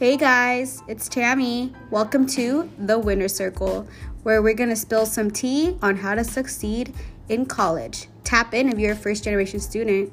Hey guys, it's Tammy. Welcome to the Winner Circle, where we're going to spill some tea on how to succeed in college. Tap in if you're a first generation student.